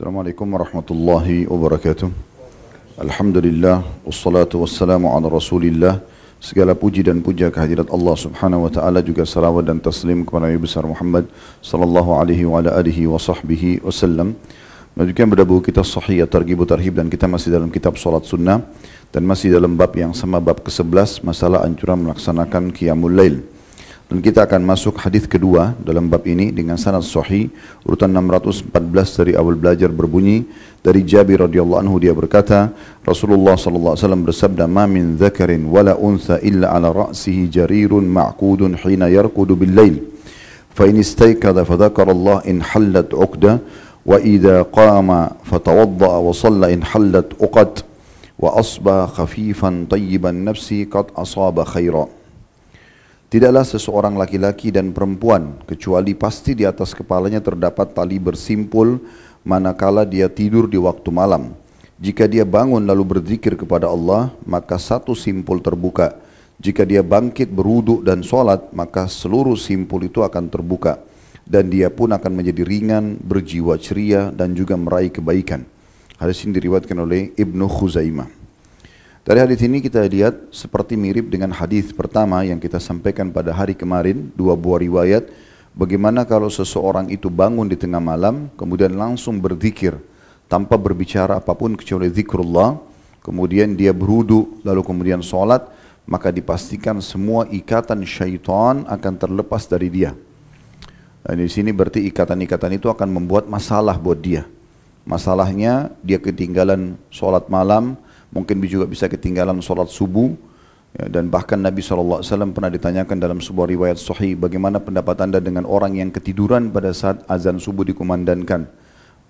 Assalamualaikum warahmatullahi wabarakatuh. Alhamdulillah wassalatu wassalamu ala Rasulillah. Segala puji dan puja kehadirat Allah Subhanahu wa taala juga salawat dan taslim kepada Nabi besar Muhammad sallallahu alaihi wa ala alihi wa sahbihi wasallam. Melanjutkan pada buku kita Sahih Targhib Tarhib dan kita masih dalam kitab Salat Sunnah dan masih dalam bab yang sama bab ke-11 masalah anjuran melaksanakan qiyamul lail. Dan kita akan masuk hadis kedua dalam bab ini dengan sanad sahih urutan 614 dari awal belajar berbunyi dari Jabir radhiyallahu anhu dia berkata Rasulullah sallallahu alaihi wasallam bersabda ma min dzakarin wala untha illa ala ra'sihi jarirun ma'qudun hina yarqudu bil lail fa in istaykadha fa dzakara Allah in hallat 'uqda wa idza qama fatawadda wa shalla in hallat uqad wa asba khafifan tayyiban nafsi qad asaba khairan Tidaklah seseorang laki-laki dan perempuan kecuali pasti di atas kepalanya terdapat tali bersimpul manakala dia tidur di waktu malam. Jika dia bangun lalu berzikir kepada Allah, maka satu simpul terbuka. Jika dia bangkit beruduk dan sholat, maka seluruh simpul itu akan terbuka. Dan dia pun akan menjadi ringan, berjiwa ceria dan juga meraih kebaikan. Hadis ini diriwayatkan oleh Ibnu Khuzaimah. Dari hadis ini kita lihat seperti mirip dengan hadis pertama yang kita sampaikan pada hari kemarin, dua buah riwayat. Bagaimana kalau seseorang itu bangun di tengah malam, kemudian langsung berzikir tanpa berbicara apa pun kecuali zikrullah, kemudian dia berudu, lalu kemudian sholat, maka dipastikan semua ikatan syaitan akan terlepas dari dia. Dan di sini berarti ikatan-ikatan itu akan membuat masalah buat dia. Masalahnya dia ketinggalan sholat malam, mungkin juga bisa ketinggalan sholat subuh. Ya, dan bahkan Nabi SAW pernah ditanyakan dalam sebuah riwayat sahih bagaimana pendapat anda dengan orang yang ketiduran pada saat azan subuh dikumandangkan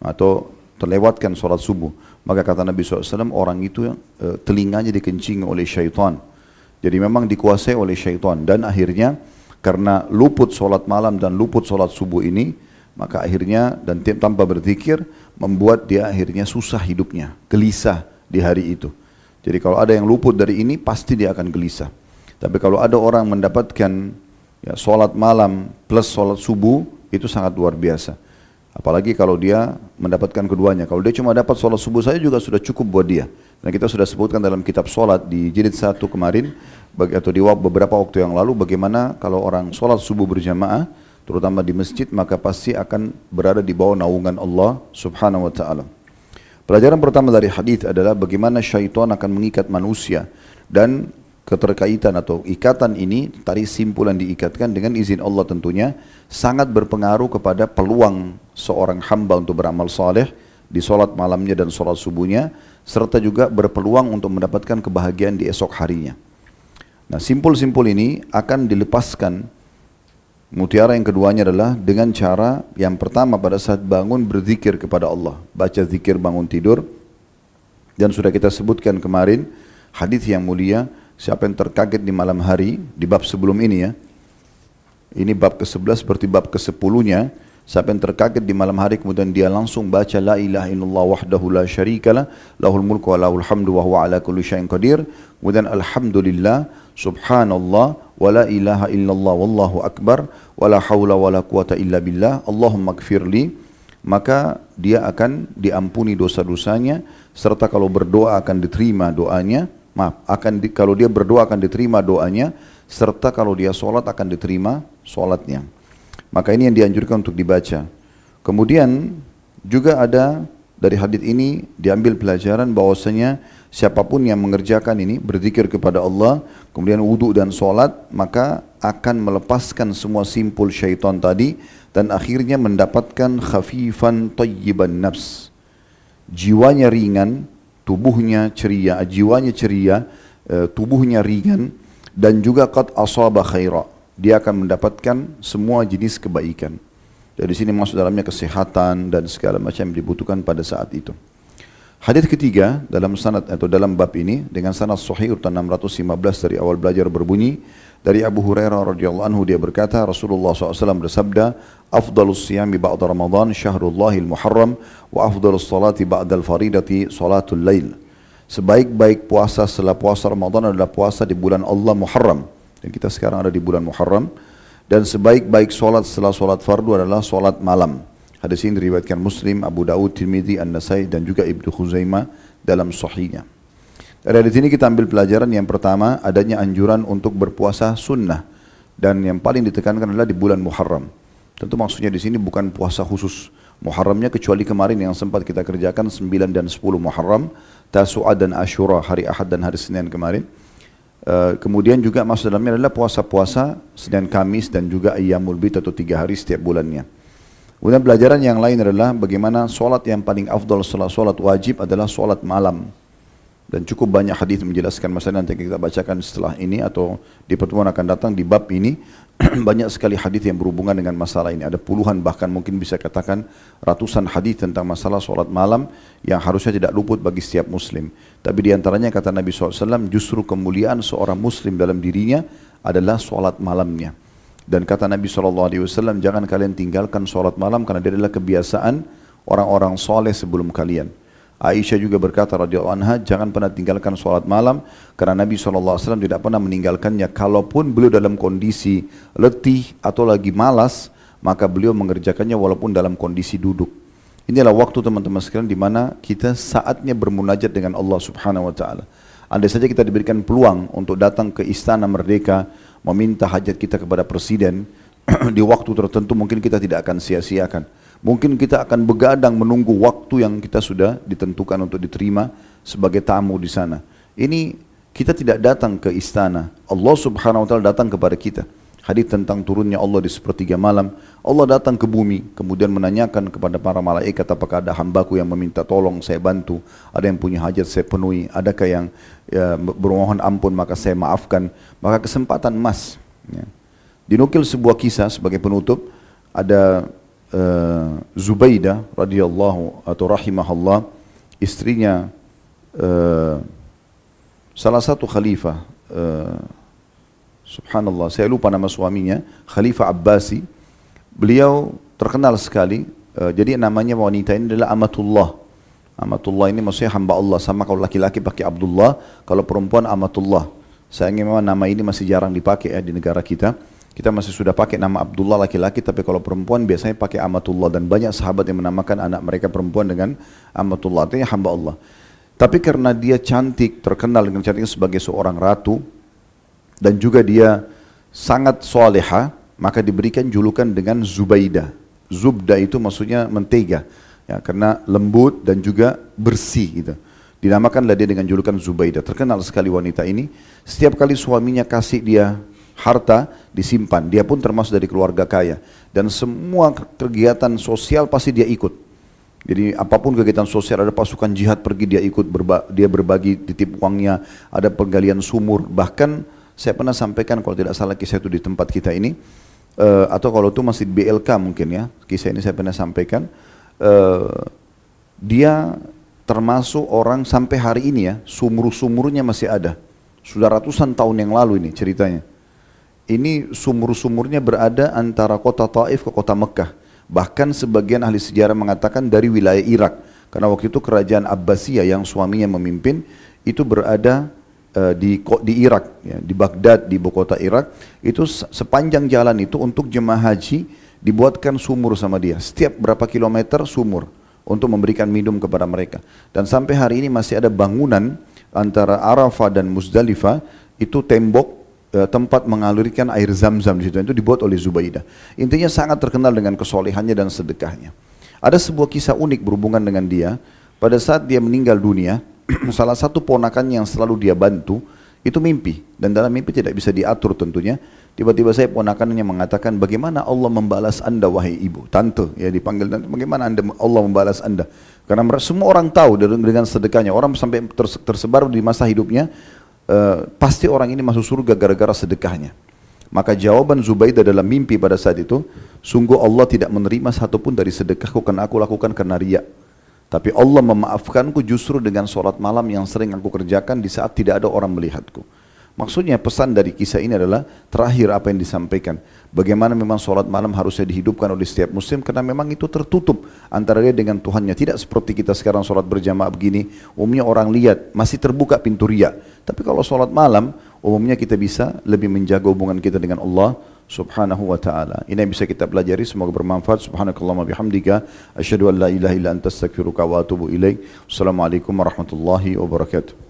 atau terlewatkan sholat subuh. Maka kata Nabi SAW orang itu eh, telinganya dikencingi oleh syaitan. Jadi memang dikuasai oleh syaitan. Dan akhirnya karena luput sholat malam dan luput sholat subuh ini maka akhirnya dan tanpa berzikir membuat dia akhirnya susah hidupnya, gelisah, di hari itu. Jadi kalau ada yang luput dari ini pasti dia akan gelisah. Tapi kalau ada orang mendapatkan ya, sholat malam plus sholat subuh itu sangat luar biasa. Apalagi kalau dia mendapatkan keduanya. Kalau dia cuma dapat sholat subuh saja juga sudah cukup buat dia. Dan kita sudah sebutkan dalam kitab sholat di jilid satu kemarin atau di beberapa waktu yang lalu bagaimana kalau orang sholat subuh berjamaah terutama di masjid maka pasti akan berada di bawah naungan Allah subhanahu wa ta'ala. Pelajaran pertama dari hadis adalah bagaimana syaitan akan mengikat manusia dan keterkaitan atau ikatan ini tadi simpulan diikatkan dengan izin Allah tentunya sangat berpengaruh kepada peluang seorang hamba untuk beramal saleh di solat malamnya dan solat subuhnya serta juga berpeluang untuk mendapatkan kebahagiaan di esok harinya. Nah simpul-simpul ini akan dilepaskan Mutiara yang keduanya adalah dengan cara yang pertama pada saat bangun berzikir kepada Allah. Baca zikir bangun tidur. Dan sudah kita sebutkan kemarin hadis yang mulia siapa yang terkaget di malam hari di bab sebelum ini ya. Ini bab ke-11 seperti bab ke-10-nya. Siapa yang terkaget di malam hari kemudian dia langsung baca la ilaha illallah wahdahu la syarikalah lahul mulku wa lahul hamdu wa huwa ala kulli syai'in qadir. Kemudian alhamdulillah subhanallah wala ilaha illallah wallahu akbar wala haula wala quwata illa billah. Allahumma gfirli maka dia akan diampuni dosa-dosanya serta kalau berdoa akan diterima doanya maaf akan di, kalau dia berdoa akan diterima doanya serta kalau dia sholat akan diterima sholatnya. Maka ini yang dianjurkan untuk dibaca. Kemudian juga ada dari hadis ini diambil pelajaran bahwasanya siapa pun yang mengerjakan ini berzikir kepada Allah kemudian wudhu dan sholat maka akan melepaskan semua simpul syaitan tadi dan akhirnya mendapatkan khafifan tayyiban nafs. Jiwanya ringan tubuhnya ceria jiwanya ceria eh, tubuhnya ringan dan juga qad asaba khaira. Dia akan mendapatkan semua jenis kebaikan. Dari sini masuk dalamnya kesehatan dan segala macam yang dibutuhkan pada saat itu Hadis ketiga dalam sanad atau dalam bab ini dengan sanad sahih urutan 615 dari awal belajar berbunyi dari Abu Hurairah radhiyallahu anhu dia berkata Rasulullah SAW bersabda afdalus siyami ba'da Ramadan syahrullahil muharram wa afdalus salati ba'dal faridati salatul lail. Sebaik-baik puasa setelah puasa Ramadan adalah puasa di bulan Allah Muharram. Dan kita sekarang ada di bulan Muharram. Dan sebaik-baik solat setelah solat fardu adalah solat malam Hadis ini diriwayatkan Muslim, Abu Daud, Tirmidzi, An-Nasai dan juga Ibnu Khuzaimah dalam sahihnya. Dari sini kita ambil pelajaran yang pertama adanya anjuran untuk berpuasa sunnah dan yang paling ditekankan adalah di bulan Muharram. Tentu maksudnya di sini bukan puasa khusus Muharramnya kecuali kemarin yang sempat kita kerjakan 9 dan 10 Muharram, Tasu'a dan Ashura hari Ahad dan hari Senin kemarin. Uh, kemudian juga masuk dalamnya adalah puasa-puasa Senin Kamis dan juga Ayyamul Bid atau tiga hari setiap bulannya. Kemudian pelajaran yang lain adalah bagaimana solat yang paling afdal setelah solat wajib adalah solat malam. Dan cukup banyak hadis menjelaskan masalah nanti kita bacakan setelah ini atau di pertemuan akan datang di bab ini banyak sekali hadis yang berhubungan dengan masalah ini. Ada puluhan bahkan mungkin bisa katakan ratusan hadis tentang masalah solat malam yang harusnya tidak luput bagi setiap muslim. Tapi di antaranya kata Nabi SAW justru kemuliaan seorang muslim dalam dirinya adalah solat malamnya. Dan kata Nabi SAW jangan kalian tinggalkan solat malam karena dia adalah kebiasaan orang-orang soleh sebelum kalian. Aisyah juga berkata radhiyallahu anha, jangan pernah tinggalkan sholat malam karena Nabi SAW tidak pernah meninggalkannya. Kalaupun beliau dalam kondisi letih atau lagi malas, maka beliau mengerjakannya walaupun dalam kondisi duduk. Inilah waktu teman-teman sekalian di mana kita saatnya bermunajat dengan Allah Subhanahu wa taala. Andai saja kita diberikan peluang untuk datang ke istana merdeka, meminta hajat kita kepada presiden di waktu tertentu mungkin kita tidak akan sia-siakan. Mungkin kita akan begadang menunggu waktu yang kita sudah ditentukan untuk diterima sebagai tamu di sana. Ini kita tidak datang ke istana. Allah subhanahu wa ta'ala datang kepada kita. Hadis tentang turunnya Allah di sepertiga malam. Allah datang ke bumi, kemudian menanyakan kepada para malaikat apakah ada hambaku yang meminta tolong, saya bantu. Ada yang punya hajat, saya penuhi. Adakah yang ya, bermohon ampun, maka saya maafkan. Maka kesempatan emas. Ya. Dinukil sebuah kisah sebagai penutup. Ada uh, Zubaidah radhiyallahu atau rahimahullah istrinya uh, salah satu khalifah uh, subhanallah. Saya lupa nama suaminya Khalifah Abbasi. Beliau terkenal sekali. Uh, jadi namanya wanita ini adalah Amatullah. Amatullah ini maksudnya hamba Allah. Sama kalau laki-laki pakai Abdullah kalau perempuan Amatullah. Sayangnya memang nama ini masih jarang dipakai ya di negara kita. Kita masih sudah pakai nama Abdullah laki-laki, tapi kalau perempuan biasanya pakai Amatullah. Dan banyak sahabat yang menamakan anak mereka perempuan dengan Amatullah, artinya hamba Allah. Tapi karena dia cantik, terkenal dengan cantiknya sebagai seorang ratu, dan juga dia sangat soleha, maka diberikan julukan dengan Zubaida. Zubda itu maksudnya mentega, ya, karena lembut dan juga bersih gitu. Dinamakanlah dia dengan julukan Zubaida. Terkenal sekali wanita ini. Setiap kali suaminya kasih dia harta disimpan. Dia pun termasuk dari keluarga kaya. Dan semua kegiatan sosial pasti dia ikut. Jadi apa pun kegiatan sosial ada pasukan jihad pergi dia ikut berba dia berbagi titip uangnya, ada penggalian sumur. Bahkan saya pernah sampaikan kalau tidak salah kisah itu di tempat kita ini uh, atau kalau itu masih BLK mungkin ya. Kisah ini saya pernah sampaikan uh, dia termasuk orang sampai hari ini ya, sumur-sumurnya masih ada. Sudah ratusan tahun yang lalu ini ceritanya ini sumur-sumurnya berada antara kota Taif ke kota Mekah. Bahkan sebagian ahli sejarah mengatakan dari wilayah Irak. Karena waktu itu kerajaan Abbasiyah yang suaminya memimpin itu berada uh, di di Irak, ya, di Baghdad, di ibu kota Irak. Itu sepanjang jalan itu untuk jemaah haji dibuatkan sumur sama dia. Setiap berapa kilometer sumur untuk memberikan minum kepada mereka. Dan sampai hari ini masih ada bangunan antara Arafah dan Muzdalifah itu tembok Eh, tempat mengalirkan air zam-zam di situ itu dibuat oleh Zubaidah. Intinya sangat terkenal dengan kesolehannya dan sedekahnya. Ada sebuah kisah unik berhubungan dengan dia. Pada saat dia meninggal dunia, salah satu ponakan yang selalu dia bantu itu mimpi dan dalam mimpi tidak bisa diatur tentunya. Tiba-tiba saya ponakannya mengatakan bagaimana Allah membalas anda wahai ibu, tante ya dipanggil dan bagaimana anda Allah membalas anda. Karena semua orang tahu dengan sedekahnya orang sampai tersebar di masa hidupnya Eh, pasti orang ini masuk surga gara-gara sedekahnya. Maka jawaban Zubaidah dalam mimpi pada saat itu, sungguh Allah tidak menerima satupun dari sedekahku karena aku lakukan karena riak. Tapi Allah memaafkanku justru dengan sholat malam yang sering aku kerjakan di saat tidak ada orang melihatku. Maksudnya pesan dari kisah ini adalah terakhir apa yang disampaikan. Bagaimana memang sholat malam harusnya dihidupkan oleh setiap muslim karena memang itu tertutup antara dia dengan Tuhannya. Tidak seperti kita sekarang sholat berjamaah begini, umumnya orang lihat, masih terbuka pintu ria. Tapi kalau sholat malam, umumnya kita bisa lebih menjaga hubungan kita dengan Allah Subhanahu wa taala. Ini yang bisa kita pelajari semoga bermanfaat. Subhanakallahumma bihamdika asyhadu an la ilaha illa anta astaghfiruka wa atubu ilaik. Assalamualaikum warahmatullahi wabarakatuh.